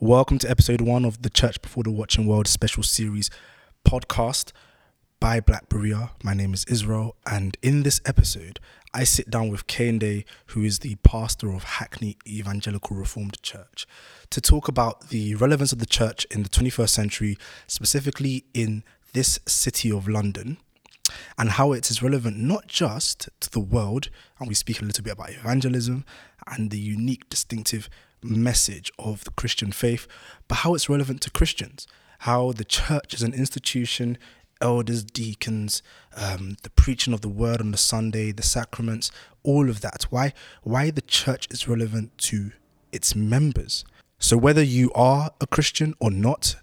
Welcome to episode one of the Church Before the Watching World special series podcast by Black Berea. My name is Israel, and in this episode, I sit down with Kehinde, who is the pastor of Hackney Evangelical Reformed Church, to talk about the relevance of the church in the 21st century, specifically in this city of London, and how it is relevant not just to the world, and we speak a little bit about evangelism and the unique, distinctive message of the Christian faith, but how it's relevant to Christians, how the church is an institution, elders, deacons, um, the preaching of the word on the Sunday, the sacraments, all of that. Why why the church is relevant to its members. So whether you are a Christian or not,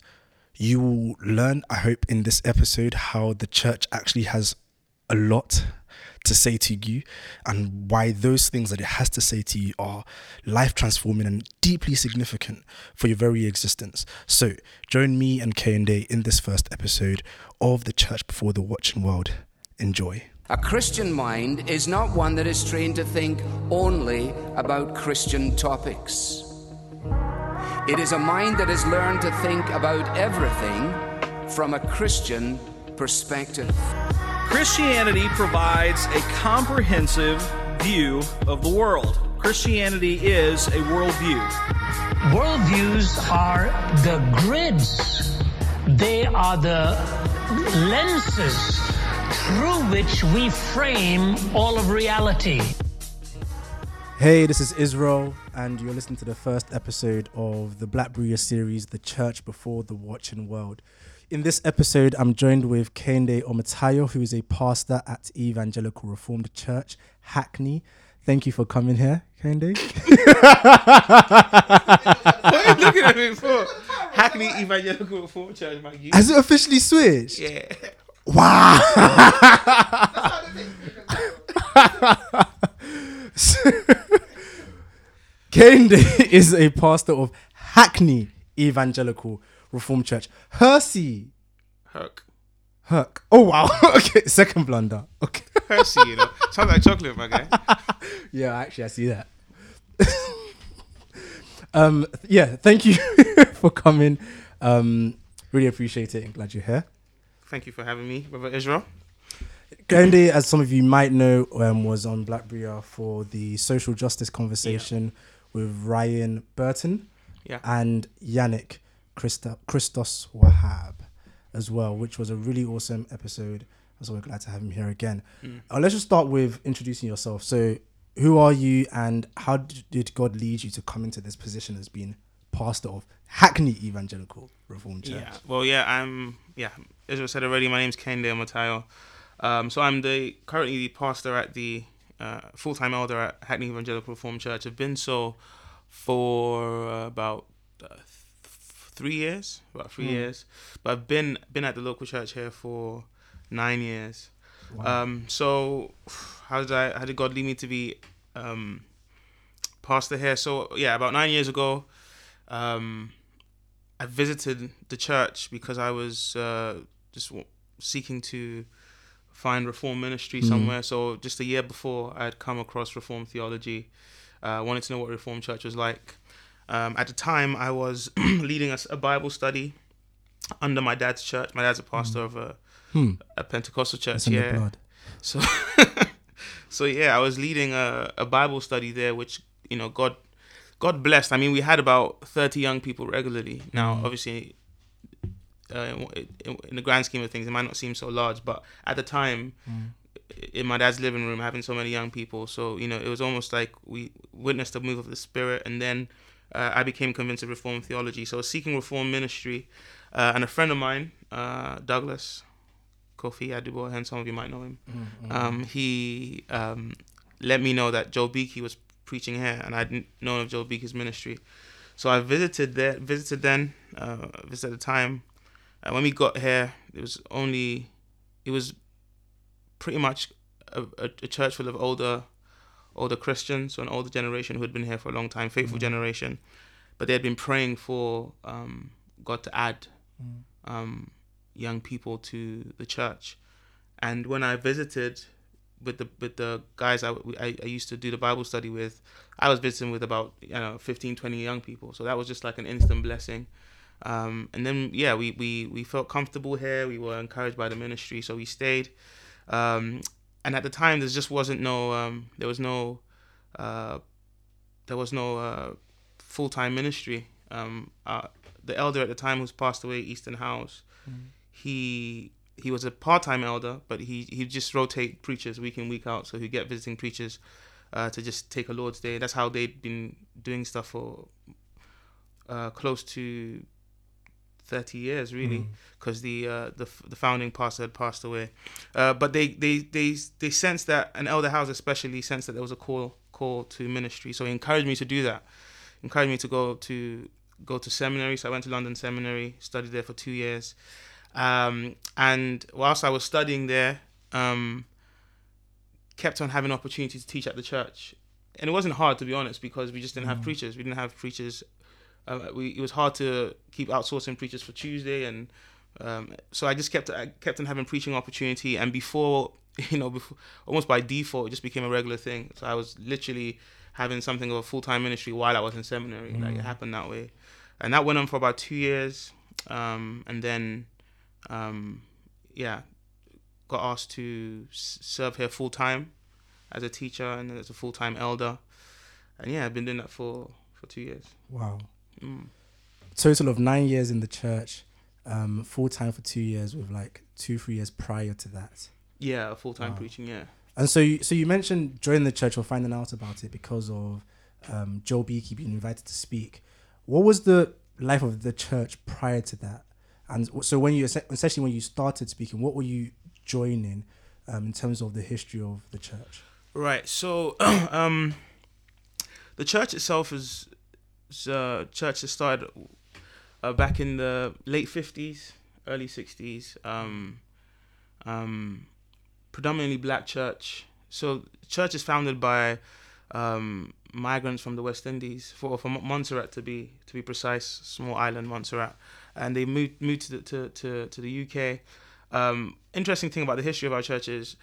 you will learn, I hope, in this episode how the church actually has a lot to say to you and why those things that it has to say to you are life transforming and deeply significant for your very existence. So, join me and Kehinde in this first episode of The Church Before the Watching World. Enjoy. A Christian mind is not one that is trained to think only about Christian topics. It is a mind that has learned to think about everything from a Christian perspective. Christianity provides a comprehensive view of the world. Christianity is a worldview. Worldviews are the grids, they are the lenses through which we frame all of reality. Hey, this is Israel, and you're listening to the first episode of the Black Berea series, The Church Before the Watching World. In this episode, I'm joined with Kehinde Omotayo, who is a pastor at Evangelical Reformed Church, Hackney. Thank you for coming here, Kehinde. What are you looking at me for? Hackney Evangelical Reformed Church, my you. Has it officially switched? Yeah. Wow. Kehinde is a pastor of Hackney Evangelical Reformed Church. Hersey. Herc. Herc. Oh, wow. okay, second blunder. Okay. Hershey, you know. Sounds like chocolate, my guy. Yeah, actually, I see that. um, yeah, thank you for coming. Um, really appreciate it and glad you're here. Thank you for having me, Brother Israel. Kehinde, as some of you might know, um, was on Black Berea for the social justice conversation with Ryan Burton Yeah. and Yannick Christa- Christos Wahab as well, which was a really awesome episode. So we're glad to have him here again. Uh, let's just start with introducing yourself. So, who are you, and how did God lead you to come into this position as being pastor of Hackney Evangelical Reformed Church? Yeah. Well, yeah, I'm, yeah, Israel said already, my name's Kehinde Matayo. Um, so I'm the currently the pastor at the uh, full-time elder at Hackney Evangelical Reformed Church. I've been so for about uh, three years, about three years. But I've been been at the local church here for nine years. Um, so how did I how did God lead me to be um, pastor here? So yeah, about nine years ago, um, I visited the church because I was uh, just seeking to find reform ministry somewhere. So just a year before, I had come across reform theology. Uh, wanted to know what reform church was like. Um, at the time, I was leading a Bible study under my dad's church. My dad's a pastor of a, a Pentecostal church. Yeah. So, so yeah, I was leading a, a Bible study there, which you know, God, God blessed. I mean, we had about thirty young people regularly. Now, obviously, uh, in, in the grand scheme of things, it might not seem so large, but at the time, in my dad's living room, having so many young people, so you know, it was almost like we witnessed the move of the Spirit, and then uh, I became convinced of Reformed theology. So, I was seeking Reformed ministry, uh, and a friend of mine, uh, Douglas. Kofi Adibo, and some of you might know him. Um, he um, let me know that Joel Beeke was preaching here, and I'd known of Joel Beeke's ministry. So I visited there, visited then, uh, visited at the time. And when we got here, it was only, it was pretty much a, a, a church full of older, older Christians, and all the generation who had been here for a long time, faithful generation, but they had been praying for um, God to add um, young people to the church. And when I visited, with the with the guys I, I, I used to do the Bible study with, I was visiting with about you know 15, 20 young people. So that was just like an instant blessing. Um, and then yeah, we, we we felt comfortable here. We were encouraged by the ministry, so we stayed. Um, and at the time, there just wasn't no um, there was no uh, there was no uh, full time ministry. Um, uh, the elder at the time, who's passed away, Easton House, mm. he he was a part time elder, but he he just rotate preachers week in week out, so he'd get visiting preachers uh, to just take a Lord's Day. That's how they'd been doing stuff for uh, close to 30 years really because mm. the uh, the the founding pastor had passed away. Uh, but they they they they sensed that an elder house especially sensed that there was a call call to ministry. So he encouraged me to do that. Encouraged me to go to go to seminary. So I went to London Seminary studied there for two years. Um, and whilst I was studying there um, kept on having opportunities to teach at the church. And it wasn't hard to be honest because we just didn't have mm. preachers. We didn't have preachers uh, we, it was hard to keep outsourcing preachers for Tuesday, and um, so I just kept I kept on having preaching opportunity. And before you know, before almost by default, it just became a regular thing. So I was literally having something of a full time ministry while I was in seminary. Mm. Like it happened that way, and that went on for about two years, um, and then, um, yeah, got asked to serve here full time as a teacher and as a full time elder, and yeah, I've been doing that for for two years. Wow. Mm. Total of nine years in the church, um, full time for two years, with like two three years prior to that. Yeah, full time wow. preaching. Yeah. And so, you, so you mentioned joining the church or finding out about it because of um, Joel Beeke being invited to speak. What was the life of the church prior to that? And so, when you essentially when you started speaking, what were you joining um, in terms of the history of the church? Right. So, um, the church itself is uh, church that started uh, back in the late 50s, early 60s. Um, um, predominantly black church. So church is founded by um, migrants from the West Indies, for from Montserrat to be to be precise, small island Montserrat, and they moved moved to the, to, to, to the UK. Um, interesting thing about the history of our church is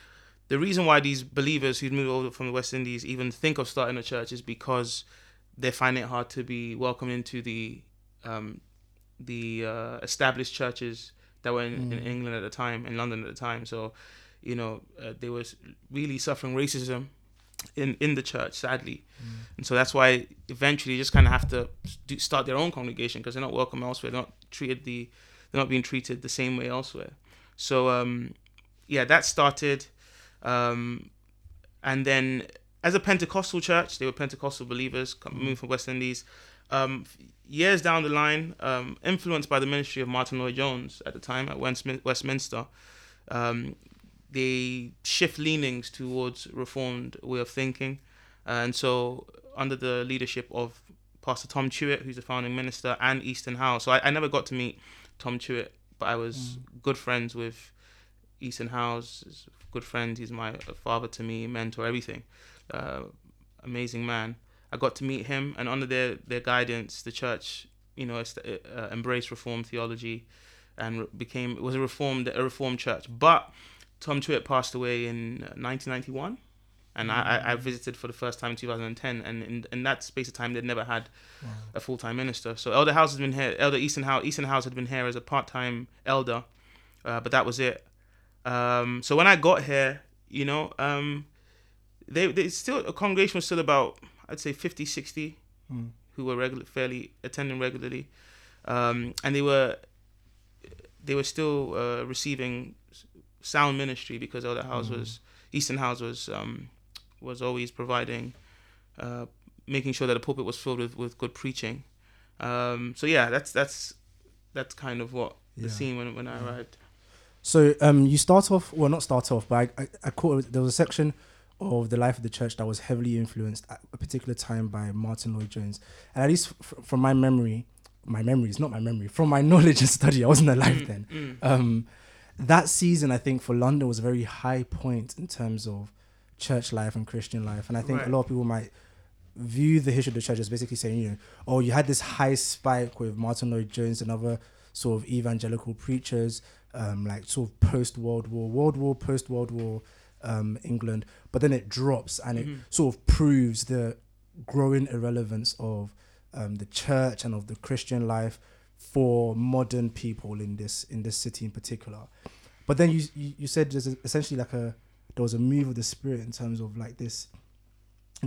the reason why these believers who'd moved over from the West Indies even think of starting a church is because they find it hard to be welcomed into the um, the uh, established churches that were in, mm. in, England at the time, in London at the time. So, you know, uh, they were really suffering racism in in the church, sadly, mm. and so that's why eventually you just kind of have to do, start their own congregation because they're not welcome elsewhere. They're not treated the they're not being treated the same way elsewhere. So, um, yeah, that started, um, and then as a Pentecostal church, they were Pentecostal believers, moved from West Indies. Um, years down the line, um, influenced by the ministry of Martyn Lloyd-Jones at the time at Westminster, um, they shift leanings towards reformed way of thinking, and so under the leadership of Pastor Tom Tuitt, who's the founding minister, and Easton House. So I, I never got to meet Tom Tuitt, but I was mm. good friends with Easton House. Good friend. He's my father to me, mentor, everything uh, amazing man. I got to meet him, and under their their guidance, the church, you know, uh, embraced Reformed theology, and became it was a reformed a reformed church. But Tom Tuitt passed away in 1991, uh, and mm-hmm. I, I visited for the first time in 2010, and in, in that space of time, they'd never had wow. a full time minister. So Elder House has been here. Elder Easton House Easton House had been here as a part time elder, uh, but that was it. Um, so when I got here, you know, um, they they still a congregation was still about I'd say 50, 60 mm. who were regular, fairly attending regularly, um, and they were they were still uh, receiving sound ministry because Elder House mm. was Easton House was um, was always providing, uh, making sure that the pulpit was filled with, with good preaching. Um, so yeah, that's that's that's kind of what yeah. the scene when when I yeah. arrived. So um, you start off, well, not start off, but I, I, I caught there was a section of the life of the church that was heavily influenced at a particular time by Martyn Lloyd-Jones. And at least f- from my memory, my memory is not my memory, from my knowledge and study, I wasn't alive mm, then. Mm. Um, that season, I think, for London was a very high point in terms of church life and Christian life. And I think right. a lot of people might view the history of the church as basically saying, you know, oh, you had this high spike with Martyn Lloyd-Jones and other sort of evangelical preachers, um, like sort of post World War, World War, post World War um, England, but then it drops and Mm-hmm. it sort of proves the growing irrelevance of um, the church and of the Christian life for modern people in this in this city in particular. But then you you, you said there's essentially like a there was a move of the spirit in terms of like this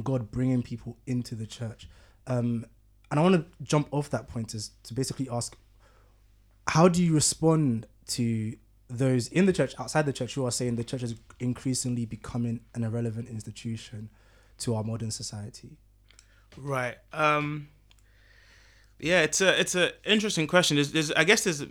God bringing people into the church. Um, and I want to jump off that point is to basically ask, how do you respond to those in the church, outside the church, who are saying the church is increasingly becoming an irrelevant institution to our modern society? Right. Um yeah, it's a it's a interesting question. There's, there's I guess there's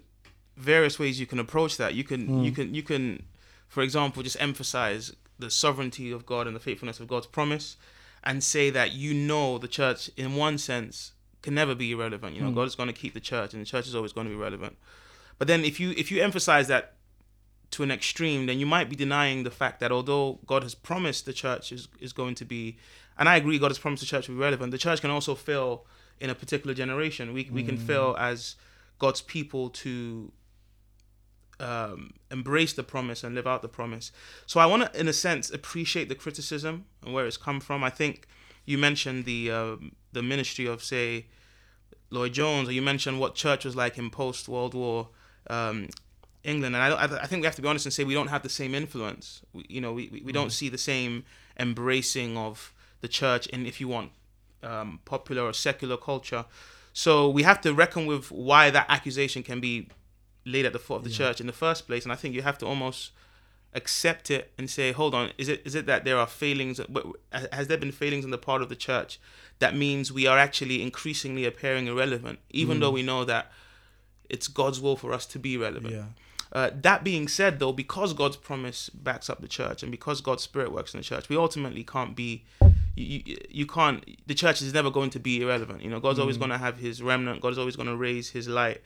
various ways you can approach that. You can you can you can for example just emphasize the sovereignty of God and the faithfulness of God's promise and say that you know the church in one sense can never be irrelevant. You know, God is going to keep the church and the church is always going to be relevant. But then if you if you emphasize that to an extreme, then you might be denying the fact that although God has promised the church is, is going to be, and I agree, God has promised the church to be relevant, the church can also fail in a particular generation. We, we can fail as God's people to um, embrace the promise and live out the promise. So I want to, in a sense, appreciate the criticism and where it's come from. I think you mentioned the um, the ministry of, say, Lloyd Jones, or you mentioned what church was like in post World War um, England, and I, I, think we have to be honest and say we don't have the same influence. We, you know, we, we, we don't see the same embracing of the church in, if you want, um, popular or secular culture. So we have to reckon with why that accusation can be laid at the foot of the church in the first place, and I think you have to almost accept it and say, hold on, is it is it that there are failings? Has there been failings on the part of the church that means we are actually increasingly appearing irrelevant, even though we know that it's God's will for us to be relevant. Yeah. Uh, that being said, though, because God's promise backs up the church and because God's spirit works in the church, we ultimately can't be. You, you, you can't. The church is never going to be irrelevant. You know, God's always going to have His remnant. God is always going to raise His light.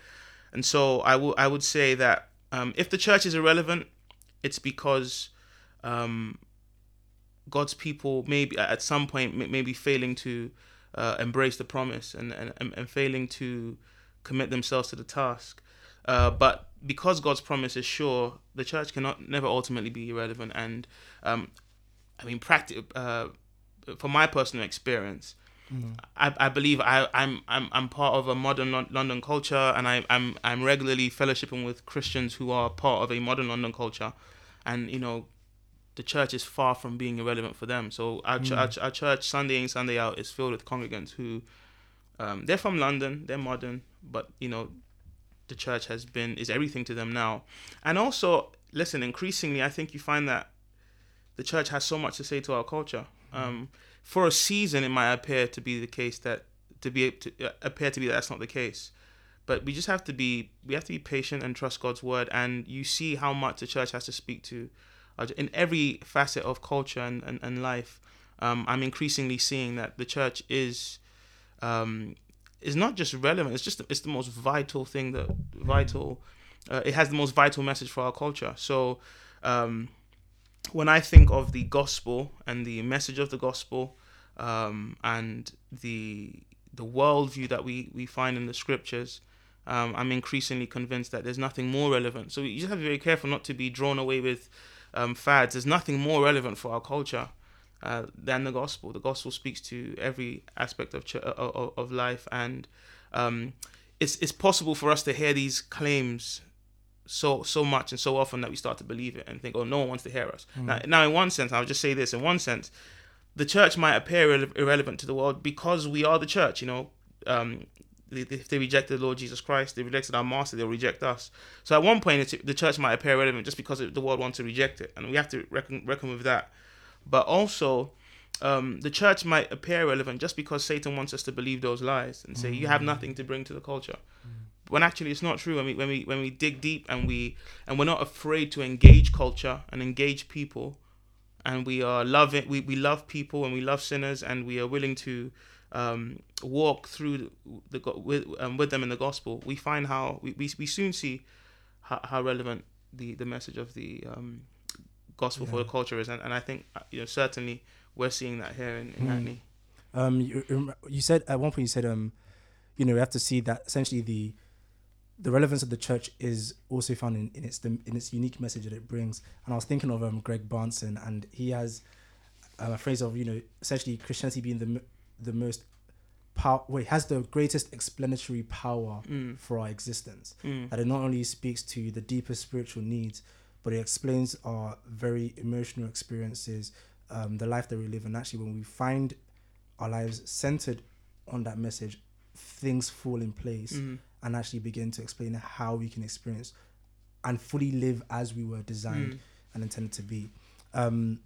And so I would say that um, if the church is irrelevant, it's because um, God's people maybe at some point maybe failing to uh, embrace the promise and, and, and and failing to commit themselves to the task. Uh, but because God's promise is sure, the church cannot never ultimately be irrelevant. And um, I mean, practi- uh, from my personal experience, I, I believe I, I'm I'm I'm part of a modern London culture, and I, I'm I'm regularly fellowshipping with Christians who are part of a modern London culture, and you know, the church is far from being irrelevant for them. So our, ch- our, ch- our church Sunday in Sunday out is filled with congregants who, um, they're from London, they're modern, but you know, the church has been is everything to them now, and also listen, increasingly I think you find that the church has so much to say to our culture. Um, for a season, it might appear to be the case that to be to uh, appear to be that that's not the case, but we just have to be we have to be patient and trust God's word. And you see how much the church has to speak to uh, in every facet of culture and and, and life. Um, I'm increasingly seeing that the church is um, is not just relevant. It's just it's the most vital thing that vital. Uh, it has the most vital message for our culture. So. Um, when I think of the gospel and the message of the gospel, um, and the the worldview that we we find in the scriptures, um, I'm increasingly convinced that there's nothing more relevant. So you just have to be very careful not to be drawn away with um, fads. There's nothing more relevant for our culture uh, than the gospel. The gospel speaks to every aspect of ch- of, of life, and um, it's it's possible for us to hear these claims so so much and so often that we start to believe it and think, oh, no one wants to hear us. Now, now, in one sense, I'll just say this: in one sense, the church might appear irre- irrelevant to the world because we are the church. You know, um, if they rejected the Lord Jesus Christ, they rejected our Master, they'll reject us. So at one point, it's, the church might appear irrelevant just because the world wants to reject it, and we have to reckon reckon with that. But also, um, the church might appear irrelevant just because Satan wants us to believe those lies and say you have nothing to bring to the culture. When actually it's not true. When we when we when we dig deep and we and we're not afraid to engage culture and engage people and we are loving we, we love people and we love sinners and we are willing to um, walk through the go- with um, with them in the gospel we find how we, we, we soon see how, how relevant the the message of the um, gospel for the culture is and, and I think uh, you know certainly we're seeing that here in, in Hackney Um, you, you said at one point you said um, you know, we have to see that essentially the the relevance of the church is also found in, in its in its unique message that it brings. And I was thinking of um, Greg Bahnsen, and he has um, a phrase of you know essentially Christianity being the the most power. Wait, has the greatest explanatory power for our existence. That it not only speaks to the deeper spiritual needs, but it explains our very emotional experiences, um, the life that we live, and actually when we find our lives centered on that message, things fall in place and actually begin to explain how we can experience and fully live as we were designed and intended to be. Um,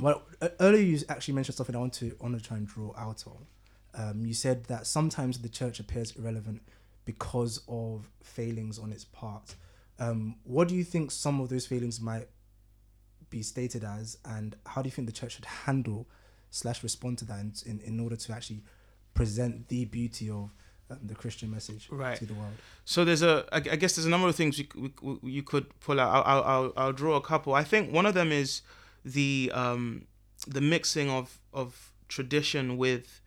well, earlier you actually mentioned something I want to I want to try and draw out on. Um, you said that sometimes the church appears irrelevant because of failings on its part. Um, what do you think some of those failings might be stated as, and how do you think the church should handle slash respond to that in, in, in order to actually present the beauty of um, the Christian message Right. to the world? So there's a, I I guess there's a number of things you, c- we- we- you could pull out. I'll, I'll, I'll, I'll draw a couple. I think one of them is the um, the mixing of of tradition with,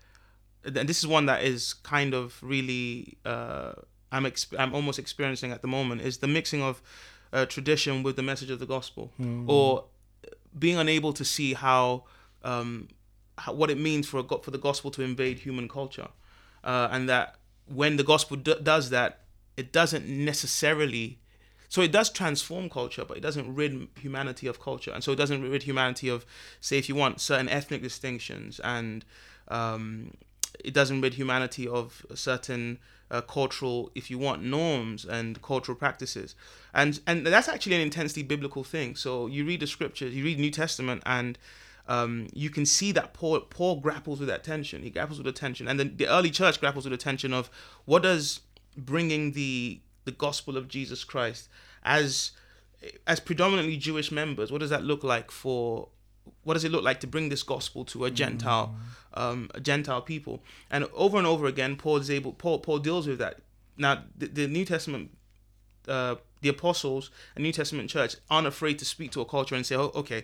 and this is one that is kind of really uh, I'm exp- I'm almost experiencing at the moment is the mixing of uh, tradition with the message of the gospel, or being unable to see how, um, how what it means for a, go- for the gospel to invade human culture, uh, and that when the gospel d- does that, it doesn't necessarily. So it does transform culture, but it doesn't rid humanity of culture, and so it doesn't rid humanity of, say, if you want certain ethnic distinctions, and um, it doesn't rid humanity of certain uh, cultural, if you want, norms and cultural practices, and and that's actually an intensely biblical thing. So you read the scriptures, you read New Testament, and um, you can see that Paul Paul grapples with that tension. He grapples with the tension, and then the early church grapples with the tension of what does bringing the the gospel of Jesus Christ as as predominantly Jewish members. What does that look like for? What does it look like to bring this gospel to a Gentile, um, Gentile people? And over and over again, Paul is able. Paul Paul deals with that. Now, the, the New Testament uh, the apostles and New Testament church aren't afraid to speak to a culture and say, "Oh, okay,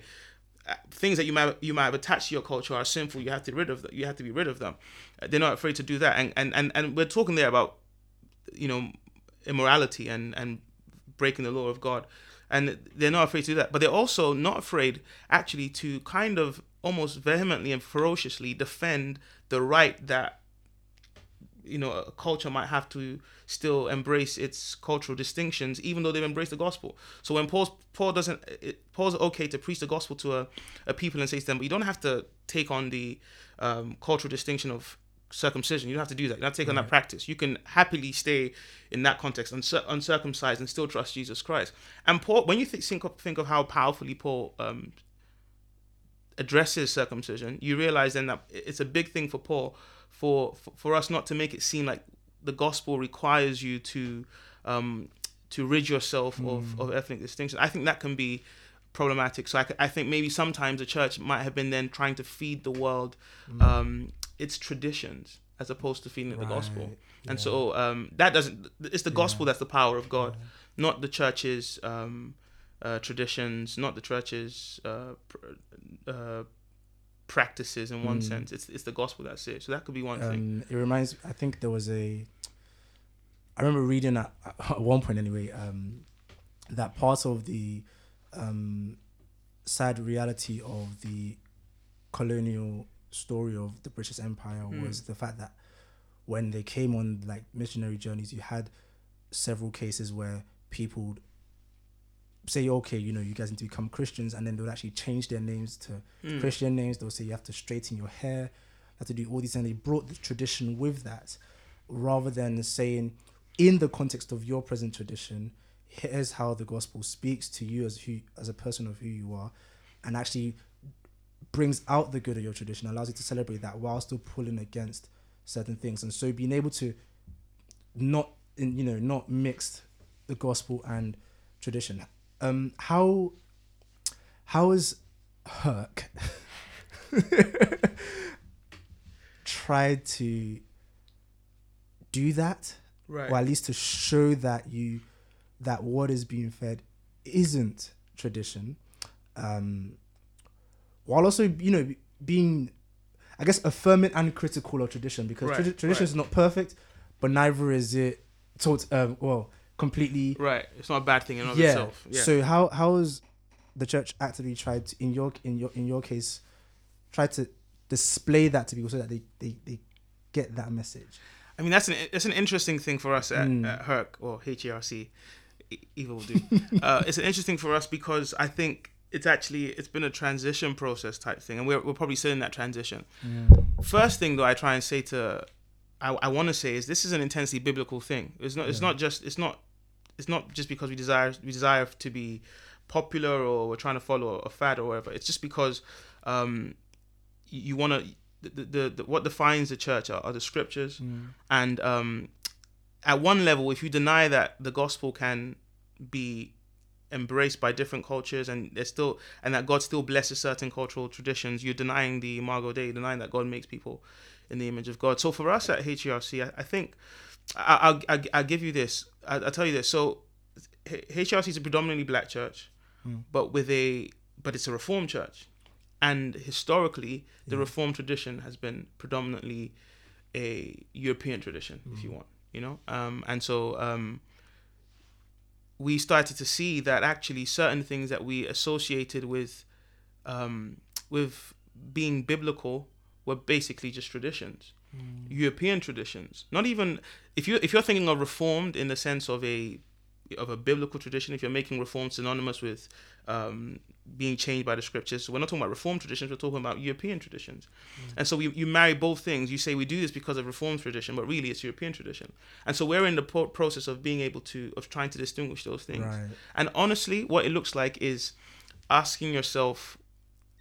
uh, things that you might you might have attached to your culture are sinful. You have to rid of them. You have to be rid of them." Uh, They're not afraid to do that, and and and, and we're talking there about you know immorality and and breaking the law of God, and they're not afraid to do that. But they're also not afraid actually to kind of almost vehemently and ferociously defend the right that you know a culture might have to still embrace its cultural distinctions even though they've embraced the gospel. So when paul's paul doesn't it, paul's okay to preach the gospel to a, a people and say to them but you don't have to take on the um, cultural distinction of circumcision. You don't have to do that. You don't have to take on that practice. You can happily stay in that context uncir- uncircumcised and still trust jesus christ. And paul when you th- think, of, think of how powerfully paul um, addresses circumcision, you realize then that it's a big thing for Paul for for, for us not to make it seem like the gospel requires you to um, to rid yourself of, of ethnic distinction. I think that can be problematic. So I think maybe sometimes the church might have been then trying to feed the world um, its traditions as opposed to feeding it the gospel. Right, And so um, that doesn't. It's the gospel that's the power of God, not the church's um, uh, traditions, not the churches, uh, pr- uh, practices. In one sense, it's it's the gospel that's it. So that could be one thing. Um, it reminds. I think there was a. I remember reading at, at one point anyway um, that part of the um, sad reality of the colonial story of the British Empire was the fact that when they came on like missionary journeys, you had several cases where people say, okay, you know, you guys need to become Christians, and then they would actually change their names to hmm. Christian names. They'll say you have to straighten your hair, you have to do all these, and they brought the tradition with that, rather than saying, in the context of your present tradition, here's how the gospel speaks to you as who, as a person of who you are, and actually brings out the good of your tradition, allows you to celebrate that while still pulling against certain things, and so being able to not, in, you know, not mix the gospel and tradition. Um, how has Herc tried to do that, Right. or at least to show that you that what is being fed isn't tradition, um, while also you know being, I guess, affirming and critical of tradition because Right, tradi- tradition is not perfect, but neither is it. Taught, um, well, completely Right. It's not a bad thing in and of yeah. itself. Yeah. So how how has the church actively tried to, in your in your in your case, try to display that to people so that they they, they get that message? I mean, that's an it's an interesting thing for us at, Mm. at HERC or HERC. E- Either will do. uh, it's an interesting for us because I think it's actually it's been a transition process type thing, and we're we're probably still in that transition. First thing though, I try and say to, I, I want to say is this is an intensely biblical thing. It's not it's not just it's not it's not just because we desire we desire to be popular or we're trying to follow a fad or whatever. It's just because um, you, you want to the, the, the what defines the church are, are the scriptures. And um, at one level if you deny that the gospel can be embraced by different cultures and there's still and that god still blesses certain cultural traditions you're denying the imago dei denying that god makes people in the image of god. So for us at hrc i, I think I, I'll give you this I, i'll tell you this so hrc is a predominantly black church but with a but it's a reformed church. And historically the reformed tradition has been predominantly a european tradition if you want you know? Um and so um we started to see that actually certain things that we associated with um with being biblical were basically just traditions european traditions. Not even if you if you're thinking of reformed in the sense of a of a biblical tradition if you're making reform synonymous with um, being changed by the scriptures so we're not talking about reformed traditions we're talking about european traditions. And so we, you marry both things. You say we do this because of reformed tradition but really it's european tradition. And so we're in the po- process of being able to of trying to distinguish those things. Right. and honestly what it looks like is asking yourself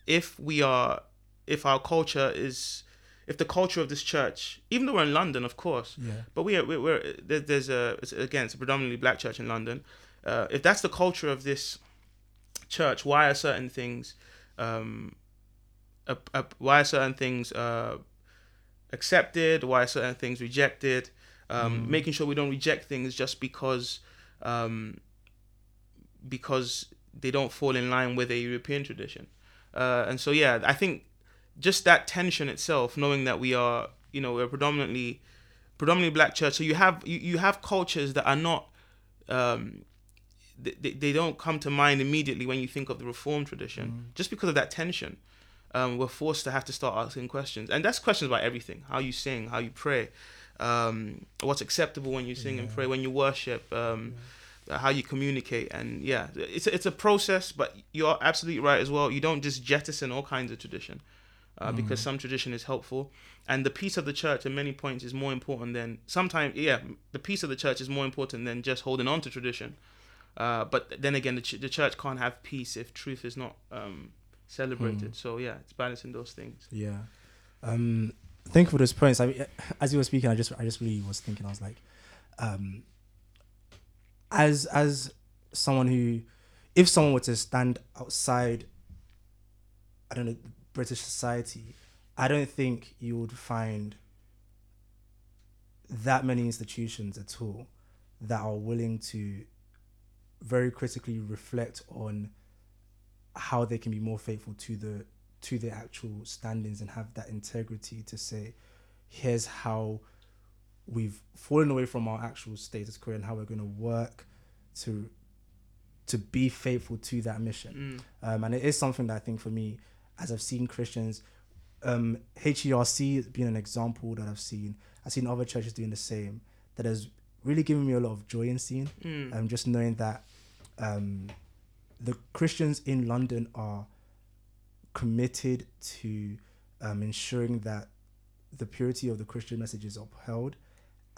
if we are if our culture is if the culture of this church even though we're in london of course Yeah. but we are we're, we're there, there's a it's, again it's a predominantly black church in london uh, if that's the culture of this church why are certain things um up, up, why are certain things uh accepted why are certain things rejected um making sure we don't reject things just because um because they don't fall in line with a European tradition. Uh, and so, yeah, I think just that tension itself, knowing that we are, you know, we're predominantly, predominantly black church. So you have you, you have cultures that are not, um, they, they- don't come to mind immediately when you think of the reform tradition, just because of that tension. Um, we're forced to have to start asking questions, and that's questions about everything: how you sing, how you pray, um, what's acceptable when you sing and pray, when you worship. Um, uh, how you communicate and yeah it's a, it's a process but you're absolutely right as well you don't just jettison all kinds of tradition uh, because some tradition is helpful and the peace of the church at many points is more important than sometimes yeah the peace of the church is more important than just holding on to tradition uh, but then again the, ch- the church can't have peace if truth is not um, celebrated so yeah it's balancing those things Yeah. Um, thank you for those points. I mean, as you were speaking, I just I just really was thinking. I was like, um, as as someone who, if someone were to stand outside, I don't know, British society, I don't think you would find that many institutions at all that are willing to very critically reflect on how they can be more faithful to the to their actual standings and have that integrity to say here's how we've fallen away from our actual status quo and how we're going to work to to be faithful to that mission. Um, and it is something that i think for me as i've seen christians um, herc has been an example that i've seen. I've seen other churches doing the same. That has really given me a lot of joy in seeing um, just knowing that um, the Christians in London are committed to um, ensuring that the purity of the Christian message is upheld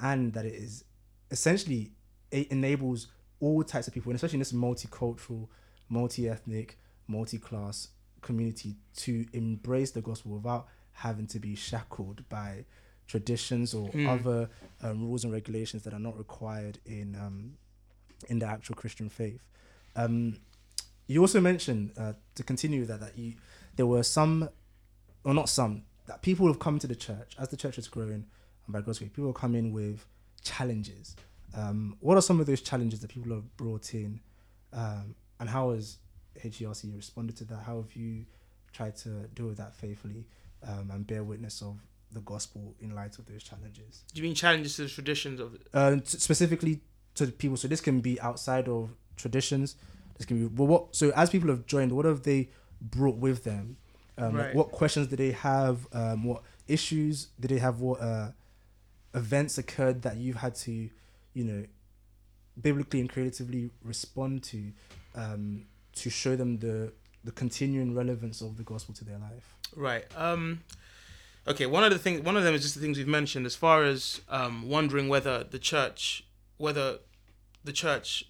and that it is essentially it enables all types of people, and especially in this multicultural, multi-ethnic, multi-class community to embrace the gospel without having to be shackled by traditions or other um, rules and regulations that are not required in um, in the actual Christian faith. Um, you also mentioned uh, to continue that that you there were some, or not some, that people have come to the church as the church has grown, and by God's grace, people come in with challenges. Um, what are some of those challenges that people have brought in, um, and how has HERC responded to that? How have you tried to deal with that faithfully um, and bear witness of the gospel in light of those challenges? do you mean challenges to the traditions of Uh, t- specifically to the people. So this can be outside of traditions. This can be. But what? So as people have joined, what have they brought with them? Um, like what questions did they have? Um, what issues did they have? What uh, events occurred that you've had to, you know, biblically and creatively respond to, um, to show them the the continuing relevance of the gospel to their life. Right. Um, okay. One of the things, one of them is just the things we've mentioned, as far as um, wondering whether the church, whether the church,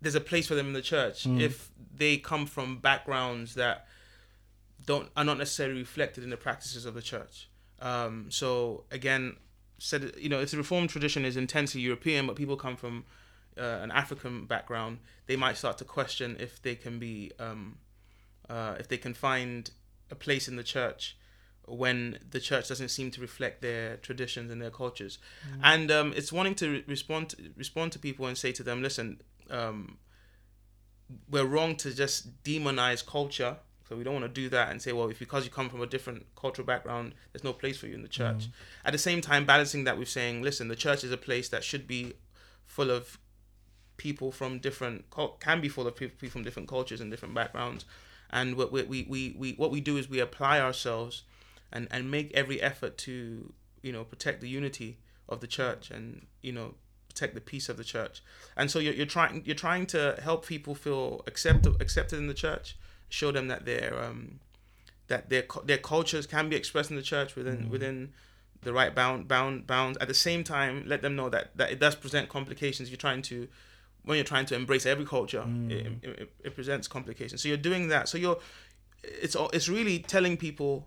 there's a place for them in the church if they come from backgrounds that don't are not necessarily reflected in the practices of the church. Um, so again, said you know, if the Reformed tradition is intensely European, but people come from uh, an African background, they might start to question if they can be um, uh, if they can find a place in the church when the church doesn't seem to reflect their traditions and their cultures, and um, it's wanting to re- respond to, respond to people and say to them, listen, um, we're wrong to just demonize culture. So we don't want to do that and say, well, if because you come from a different cultural background, there's no place for you in the church. At the same time, balancing that with saying, listen, the church is a place that should be full of people from different can be full of people from different cultures and different backgrounds. And what we, we, we, we what we do is we apply ourselves and and make every effort to you know protect the unity of the church and you know protect the peace of the church. And so you're, you're trying you're trying to help people feel accepted accepted in the church show them that they're um that their their cultures can be expressed in the church within within the right bound bound bounds. At the same time let them know that that it does present complications. You're trying to when you're trying to embrace every culture it, it, it presents complications. So you're doing that. So you're it's all it's really telling people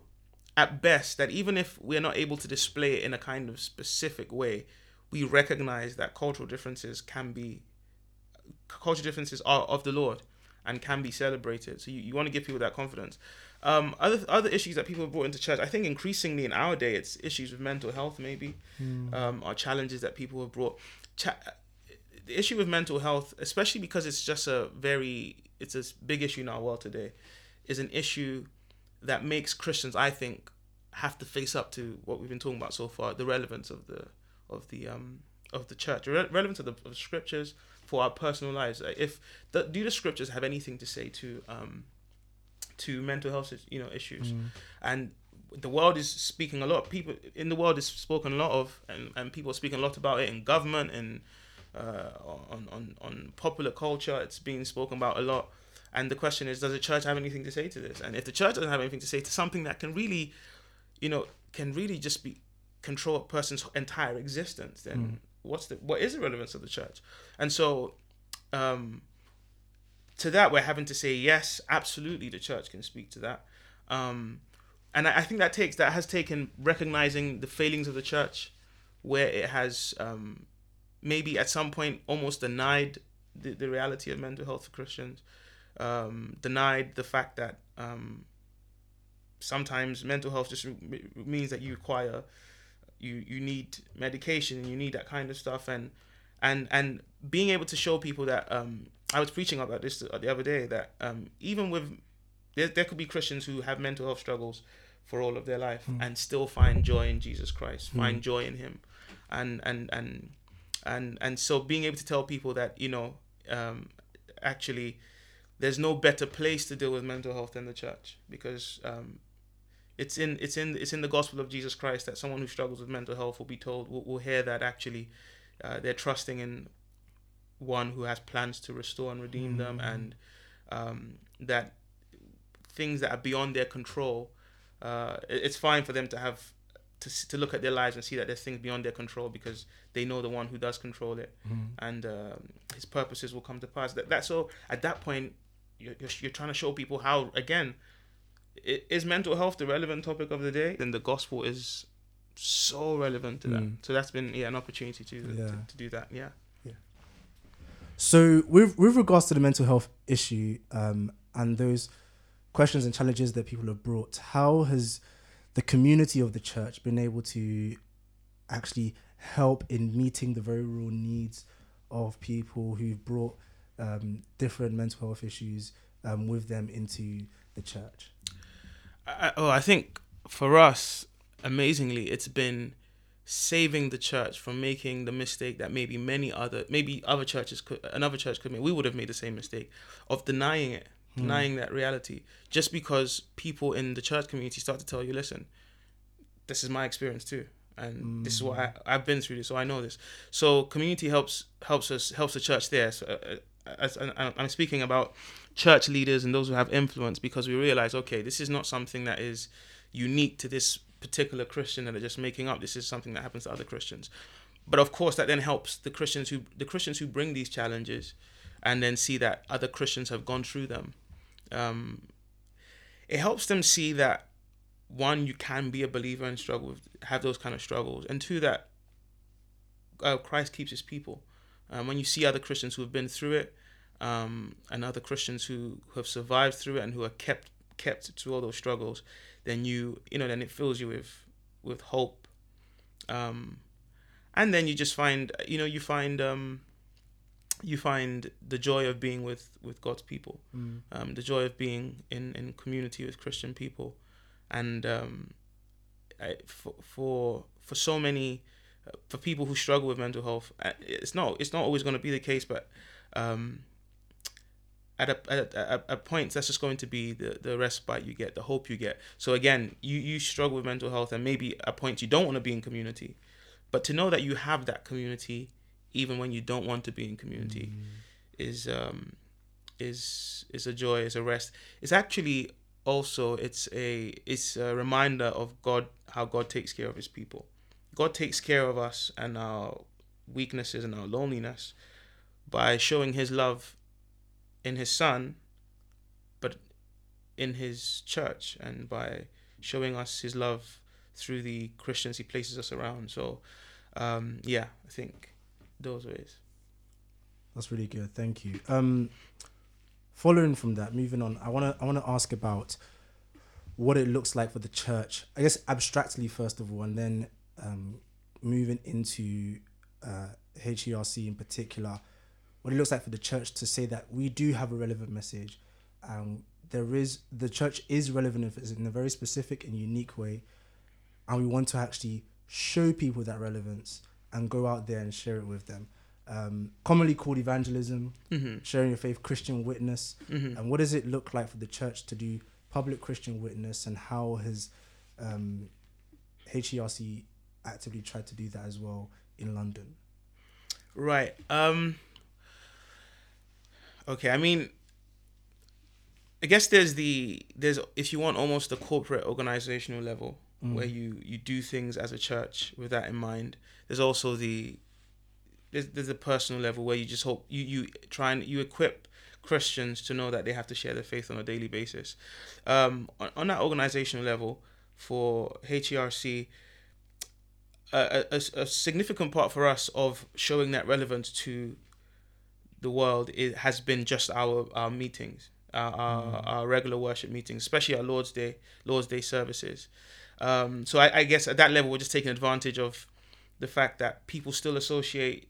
at best that even if we're not able to display it in a kind of specific way we recognize that cultural differences can be cultural differences are of the lord and can be celebrated. So you, you want to give people that confidence. Um, other other issues that people have brought into church i think increasingly in our day it's issues with mental health maybe um, or challenges that people have brought. Cha- the issue with mental health, especially because it's just a very it's a big issue in our world today, is an issue that makes Christians, I think, have to face up to what we've been talking about so far, the relevance of the of the um of the church, re- relevance of the of scriptures for our personal lives. If the, do the scriptures have anything to say to um to mental health you know issues, and the world is speaking a lot. People in the world is spoken a lot of, and, and people are speaking a lot about it in government and uh, on, on on popular culture. It's being spoken about a lot. And the question is, does the church have anything to say to this? And if the church doesn't have anything to say to something that can really, you know, can really just be control a person's entire existence, then what's the what is the relevance of the church? And so, um, to that, we're having to say yes, absolutely, the church can speak to that. Um, and I, I think that takes that has taken recognizing the failings of the church, where it has um, maybe at some point almost denied the, the reality of mental health for Christians, um, denied the fact that um, sometimes mental health just re- means that you require you you need medication and you need that kind of stuff. And and and being able to show people that um, I was preaching about this the other day that um, even with there, there could be Christians who have mental health struggles for all of their life and still find joy in Jesus Christ, find joy in Him, and and and and and so being able to tell people that you know um, actually there's no better place to deal with mental health than the church because um, it's in it's in it's in the gospel of Jesus Christ that someone who struggles with mental health will be told will, will hear that actually uh, they're trusting in one who has plans to restore and redeem them and um, that things that are beyond their control uh, it's fine for them to have to, to look at their lives and see that there's things beyond their control because they know the one who does control it. And um, his purposes will come to pass. That, that's so at that point you're, you're, you're trying to show people how again i- is mental health the relevant topic of the day? Then the gospel is so relevant to that. So that's been yeah an opportunity to, Yeah. to, to do that yeah. So with with regards to the mental health issue um, and those questions and challenges that people have brought, how has the community of the church been able to actually help in meeting the very real needs of people who've brought um, different mental health issues um, with them into the church? I, oh, I think for us, amazingly, it's been saving the church from making the mistake that maybe many other maybe other churches could another church could make we would have made the same mistake of denying it denying that reality just because people in the church community start to tell you listen this is my experience too and this is what I, I've been through this so I know this. So community helps helps us helps the church there. So, uh, uh, as, and I'm I'm speaking about church leaders and those who have influence because we realize okay this is not something that is unique to this particular Christian that are just making up. This is something that happens to other Christians. But of course that then helps the Christians who the Christians who bring these challenges and then see that other Christians have gone through them um, it helps them see that one you can be a believer and struggle with have those kind of struggles and two that uh, christ keeps his people. Um, when you see other christians who have been through it um, and other christians who, who have survived through it and who are kept kept through all those struggles then you you know then it fills you with with hope. Um, and then you just find you know you find um, you find the joy of being with with God's people, um, the joy of being in in community with Christian people, and um, I, for for for so many uh, for people who struggle with mental health, uh, it's not it's not always going to be the case, but um, at a, at a, at a point that's just going to be the, the respite you get the hope you get. So again you you struggle with mental health and maybe at points you don't want to be in community but to know that you have that community even when you don't want to be in community is um is is a joy is a rest. It's actually also it's a it's a reminder of god how god takes care of his people. God takes care of us and our weaknesses and our loneliness by showing his love in his son but in his church and by showing us his love through the christians he places us around. So um yeah i think those ways That's really good. Thank you. Um, following from that, moving on, I wanna I wanna ask about what it looks like for the church. I guess abstractly first of all, and then um, moving into uh, HERC in particular, what it looks like for the church to say that we do have a relevant message. and there is the church is relevant if it's in a very specific and unique way, and we want to actually show people that relevance and go out there and share it with them. Um, commonly called evangelism, sharing your faith, Christian witness. And what does it look like for the church to do public Christian witness, and how has um, HERC actively tried to do that as well in London? Right. Um Okay, I mean I guess there's the there's if you want almost the corporate organizational level where you you do things as a church with that in mind. There's also the there's, there's a personal level where you just hope you you try and you equip Christians to know that they have to share their faith on a daily basis. Um, on, on that organizational level for HERC, a, a, a significant part for us of showing that relevance to the world it has been just our our meetings our, our, our regular worship meetings especially our lord's day lord's day services um, so I, I guess at that level we're just taking advantage of the fact that people still associate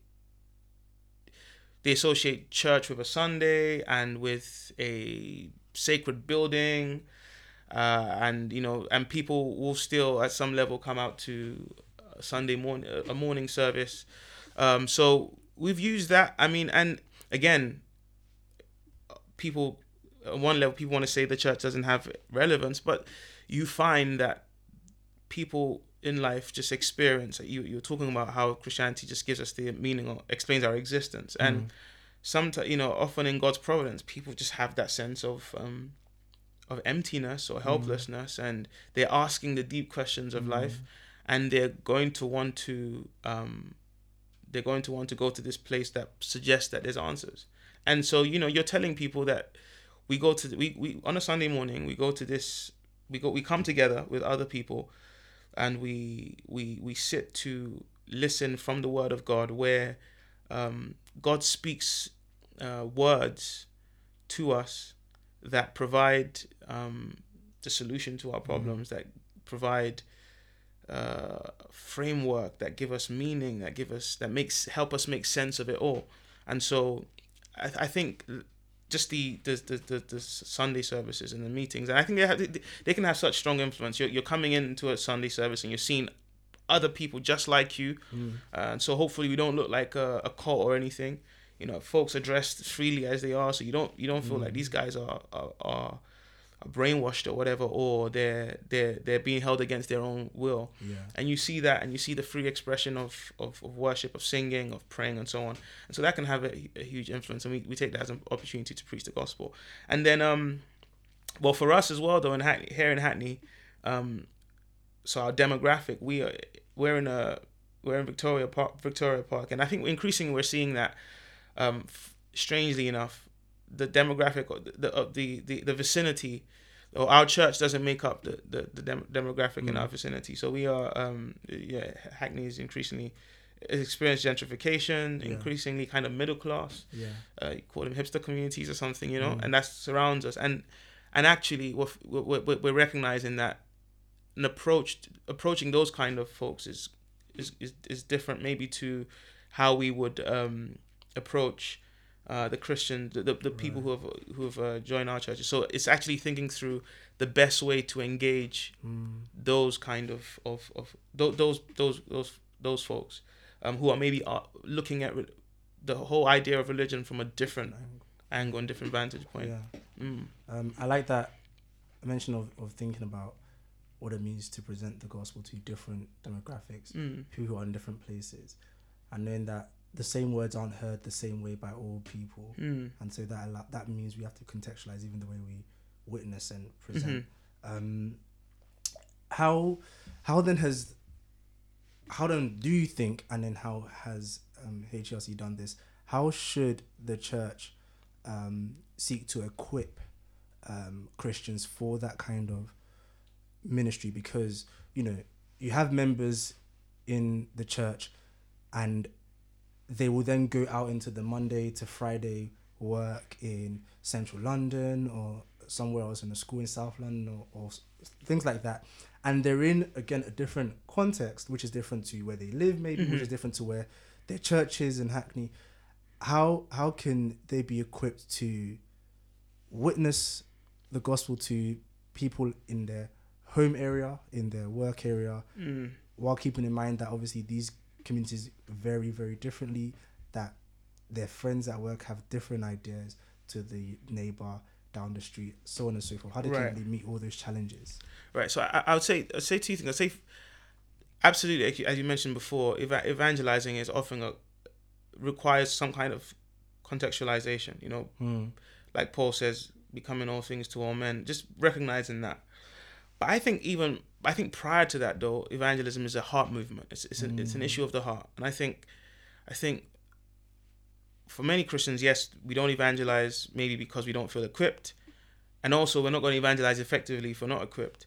they associate church with a sunday and with a sacred building uh, and you know and people will still at some level come out to a sunday morning a morning service. Um, so we've used that. I mean and again people one level people want to say the church doesn't have relevance but you find that people in life just experience you you're talking about how christianity just gives us the meaning or explains our existence. And sometimes you know often in god's providence people just have that sense of um of emptiness or helplessness and they're asking the deep questions of life and they're going to want to um they're going to want to go to this place that suggests that there's answers. And so you know you're telling people that we go to we, we on a sunday morning we go to this we go we come together with other people and we we we sit to listen from the word of god where um, god speaks uh, words to us that provide um, the solution to our problems that provide uh, framework that give us meaning that give us that makes help us make sense of it all. And so i, I think just the the, the the the sunday services and the meetings. And i think they have they can have such strong influence. You're, you're coming into a sunday service and you're seeing other people just like you, mm. and so hopefully we don't look like a, a cult or anything. You know, folks are dressed freely as they are, so you don't you don't feel mm. like these guys are, are are brainwashed or whatever, or they're they're they're being held against their own will. Yeah. And you see that, and you see the free expression of, of, of worship, of singing, of praying, and so on. And so that can have a, a huge influence, and we, we take that as an opportunity to preach the gospel. And then, um, well, for us as well, though, in Hackney, here in Hackney, um, so our demographic, we are we're in a we're in Victoria Park, Victoria Park, and I think increasingly we're seeing that. Um, f- strangely enough, the demographic of the of the, the the vicinity or our church doesn't make up the the, the dem- demographic in our vicinity. So we are um yeah hackney is increasingly experienced gentrification increasingly kind of middle class Yeah. uh, you call them hipster communities or something you know and that surrounds us. And and actually we're, we're, we're we're recognizing that an approach approaching those kind of folks is is is, is different maybe to how we would um approach uh, the Christian, the, the, the people who have who have uh, joined our churches. So it's actually thinking through the best way to engage those kind of of, of tho- those those those those folks um, who are maybe uh, looking at re- the whole idea of religion from a different angle and different vantage point. Yeah. Mm. Um, I like that mention of, of thinking about what it means to present the gospel to different demographics, Mm. people who are in different places, and knowing that the same words aren't heard the same way by all people, Mm. and so that that means we have to contextualize even the way we witness and present. Um, how how then has how then do you think, and then how has um, HERC done this? How should the church um, seek to equip um, Christians for that kind of ministry? Because you know you have members in the church, and they will then go out into the Monday to Friday work in central London or somewhere else in a school in South London or, or things like that. And they're in, again, a different context, which is different to where they live, maybe, which is different to where their church is in Hackney. How, how can they be equipped to witness the gospel to people in their home area, in their work area, Mm. while keeping in mind that obviously these communities very very differently, that their friends at work have different ideas to the neighbor down the street, so on and so forth. How do Right. they meet all those challenges? Right. So I, I would say I'd say two things. I'd say absolutely, as you mentioned before, eva- evangelizing is often a requires some kind of contextualization. You know, hmm. like Paul says, becoming all things to all men. Just recognizing that. But I think even I think prior to that though, evangelism is a heart movement. It's it's, an it's an mm. issue of the heart, and I think I think for many Christians, yes, we don't evangelize maybe because we don't feel equipped, and also we're not going to evangelize effectively if we're not equipped.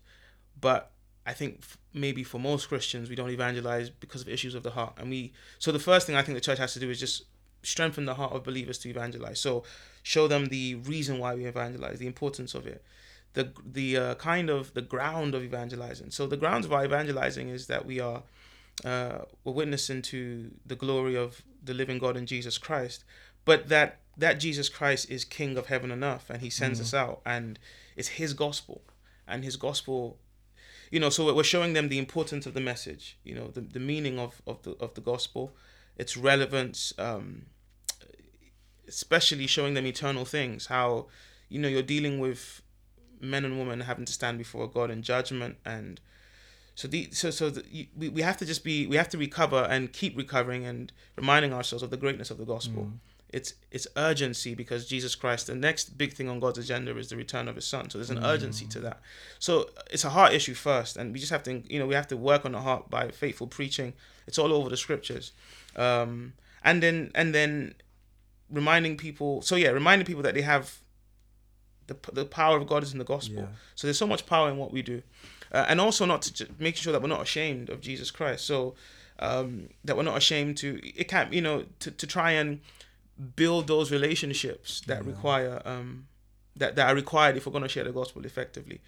But I think f- maybe for most Christians, we don't evangelize because of issues of the heart, and we. So the first thing I think the church has to do is just strengthen the heart of believers to evangelize. So show them the reason why we evangelize, the importance of it, the the uh, kind of the ground of evangelizing. So the grounds of our evangelizing is that we are uh, we're witnessing to the glory of the living God in Jesus Christ, but that that Jesus Christ is King of heaven and earth, and He sends us out, and it's His gospel, and His gospel, you know. So we're showing them the importance of the message, you know, the, the meaning of of the of the gospel, its relevance, um, especially showing them eternal things. How you know you're dealing with men and women having to stand before God in judgment and so the so so the, you- we, we have to just be we have to recover and keep recovering and reminding ourselves of the greatness of the gospel. It's it's urgency because jesus christ the next big thing on god's agenda is the return of his son. So there's an urgency to that. So it's a heart issue first and we just have to you know we have to work on the heart by faithful preaching. It's all over the scriptures. Um and then and then reminding people so yeah reminding people that they have the, the power of god is in the gospel. Yeah. so there's so much power in what we do. Uh, and also not to making sure that we're not ashamed of jesus christ. So um, that we're not ashamed to it can't you know to, to try and build those relationships that require um, that, that are required if we're going to share the gospel effectively.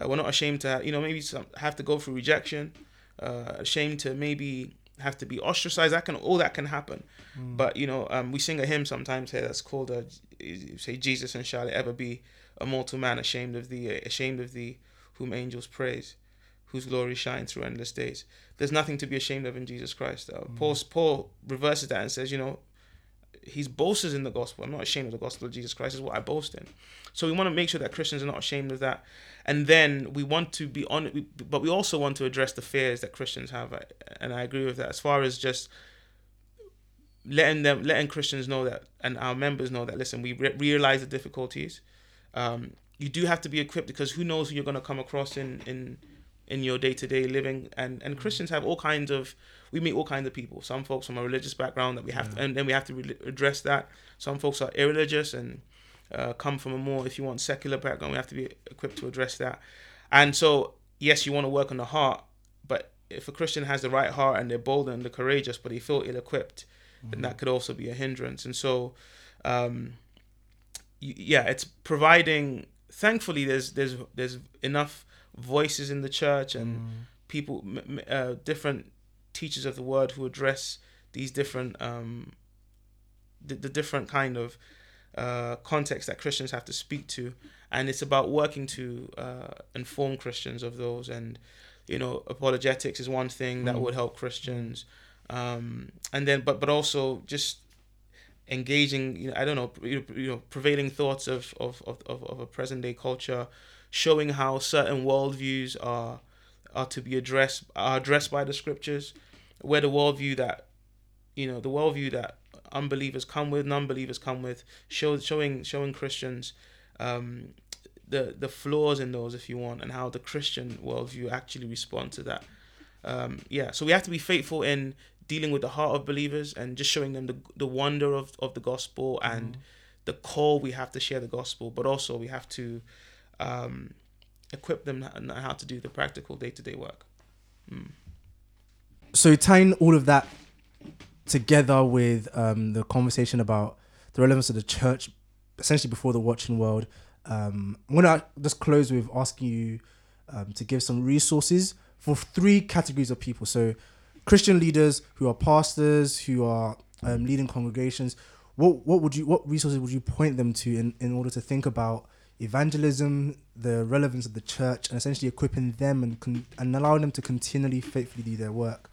Uh, we're not ashamed to you know maybe some, have to go through rejection uh, ashamed to maybe have to be ostracized. That can all that can happen. But you know um, we sing a hymn sometimes here that's called uh, say jesus and shall it ever be a mortal man ashamed of thee ashamed of thee whom angels praise whose glory shines through endless days. There's nothing to be ashamed of in Jesus Christ. Uh, Paul Paul reverses that and says, you know, he's boasts in the gospel. I'm not ashamed of the gospel of Jesus Christ. Is what I boast in. So we want to make sure that Christians are not ashamed of that. And then we want to be on, but we also want to address the fears that Christians have. And I agree with that. As far as just letting them, letting Christians know that, and our members know that. Listen, we re- realize the difficulties. Um, you do have to be equipped because who knows who you're going to come across in in in your day to day living. And and Christians have all kinds of we meet all kinds of people. Some folks from a religious background that we have, to, and then we have to re- address that. Some folks are irreligious and uh, come from a more, if you want, secular background. We have to be equipped to address that. And so, yes, you want to work on the heart, but if a Christian has the right heart and they're bold and they're courageous, but they feel ill equipped, mm-hmm. then that could also be a hindrance. And so, um, yeah, it's providing. Thankfully, there's there's there's enough voices in the church and mm. people, uh, different teachers of the word who address these different um, the, the different kind of uh, context that Christians have to speak to, and it's about working to uh, inform Christians of those. And you know, apologetics is one thing that mm. would help Christians, um, and then but but also just engaging. You know, I don't know, you know, prevailing thoughts of of, of, of a present day culture, showing how certain worldviews are are to be addressed are addressed by the scriptures, where the worldview that you know the worldview that unbelievers come with, non-believers come with, show, showing showing Christians um, the the flaws in those, if you want, and how the Christian worldview actually respond to that. Um, yeah, so we have to be faithful in dealing with the heart of believers and just showing them the the wonder of, of the gospel and mm. the call we have to share the gospel, but also we have to um, equip them on how to do the practical day to day work. Mm. So tying all of that together with um, the conversation about the relevance of the church, essentially before the watching world, um, I'm gonna just close with asking you um, to give some resources for three categories of people. So, Christian leaders who are pastors, who are um, leading congregations. What what would you what resources would you point them to in, in order to think about evangelism, the relevance of the church, and essentially equipping them and con- and allowing them to continually faithfully do their work.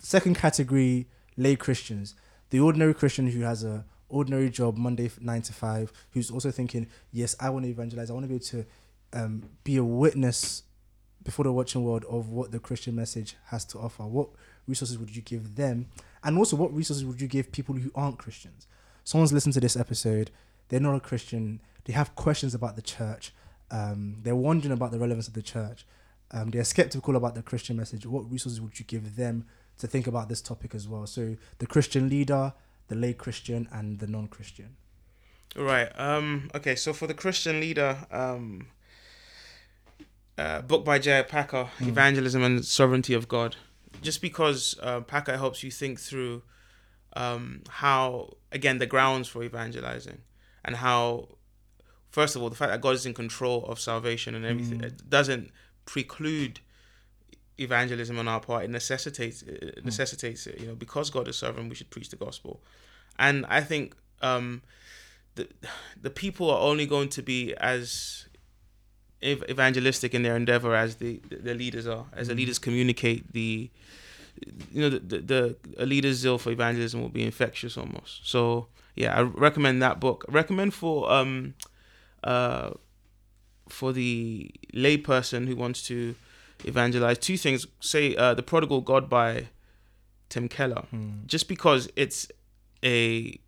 Second category lay Christians, the ordinary Christian who has a ordinary job, Monday nine to five, who's also thinking, yes, I want to evangelize. I want to be able to um, be a witness before the watching world of what the Christian message has to offer. What resources would you give them? And also, what resources would you give people who aren't Christians? Someone's listened to this episode, they're not a Christian, they have questions about the church, um, they're wondering about the relevance of the church, um, they're skeptical about the Christian message. What resources would you give them to think about this topic as well. So the Christian leader, the lay Christian, and the non-Christian. Right. Um. Okay. So for the Christian leader, um, uh, book by J. Packer, mm. Evangelism and Sovereignty of God. Just because uh, Packer helps you think through um, how, again, the grounds for evangelizing and how, first of all, the fact that God is in control of salvation and everything mm. doesn't preclude evangelism on our part. It necessitates it necessitates it. You know, because God is sovereign, we should preach the gospel. And I think um, the the people are only going to be as evangelistic in their endeavor as the the leaders are, as the mm. leaders communicate the you know the, the, the a leader's zeal for evangelism will be infectious almost. So yeah, I recommend that book. I recommend for um uh for the layperson who wants to evangelize. Two things. Say uh, the Prodigal God by Tim Keller, hmm. just because it's a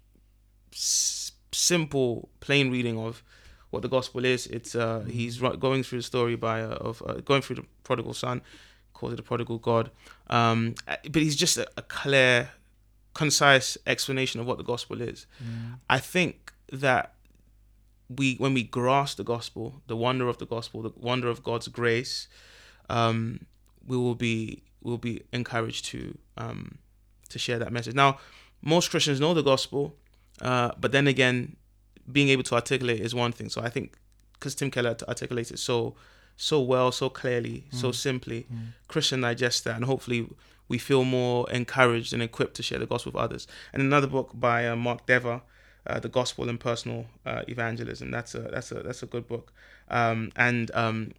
s- simple, plain reading of what the gospel is. It's uh, hmm. he's going through the story by uh, of uh, going through the prodigal son, calls it the prodigal God. Um, but he's just a, a, clear, concise explanation of what the gospel is. Hmm. I think that we when we grasp the gospel, the wonder of the gospel, the wonder of God's grace, um, we will be will be encouraged to um, to share that message. Now, most Christians know the gospel, uh, but then again, being able to articulate is one thing. So I think because Tim Keller articulates it so so well, so clearly, mm. so simply, mm. Christian digest that, and hopefully we feel more encouraged and equipped to share the gospel with others. And another book by uh, Mark Dever, uh, the Gospel and Personal uh, Evangelism. That's a that's a that's a good book. Um, and um,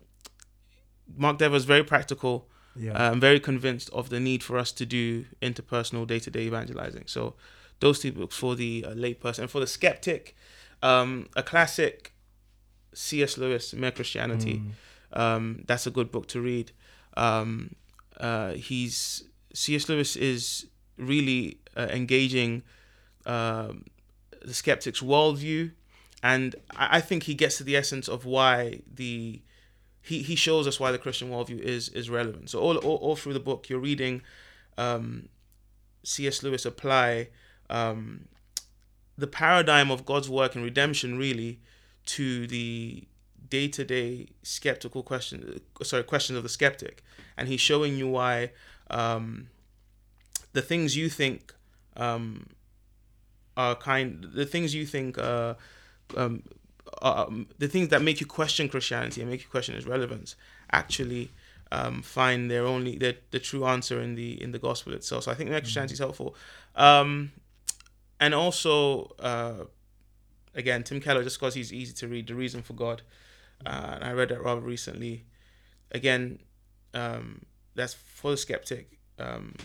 Mark Dever is very practical. Yeah. I'm very convinced of the need for us to do interpersonal day-to-day evangelizing. So those two books for the uh, layperson and for the skeptic, um, a classic C.S. Lewis, Mere Christianity. Um, that's a good book to read. Um, uh, he's C.S. Lewis is really uh, engaging um, the skeptic's worldview, and I, I think he gets to the essence of why the he, he shows us why the Christian worldview is is relevant. So all all, all through the book, you're reading um, C.S. Lewis apply um, the paradigm of God's work in redemption really to the day-to-day skeptical question sorry questions of the skeptic. And he's showing you why um, the things you think um, are kind the things you think uh, um, are, um, the things that make you question Christianity and make you question its relevance actually um, find their only their the true answer in the in the gospel itself. So I think that Christianity is helpful, um, and also uh, again Tim Keller just because he's easy to read. The Reason for God, uh, and I read that rather recently. Again, um, that's for the skeptic. Um,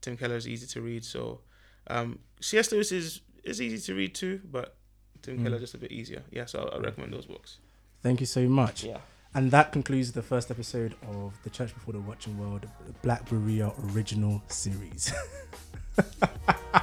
Tim Keller is easy to read. So um, C.S. Lewis is is easy to read too, but Tim Keller just a bit easier. Yeah, so I recommend those books. Thank you so much. Yeah. And that concludes the first episode of the Church Before the Watching World Black Berea original series.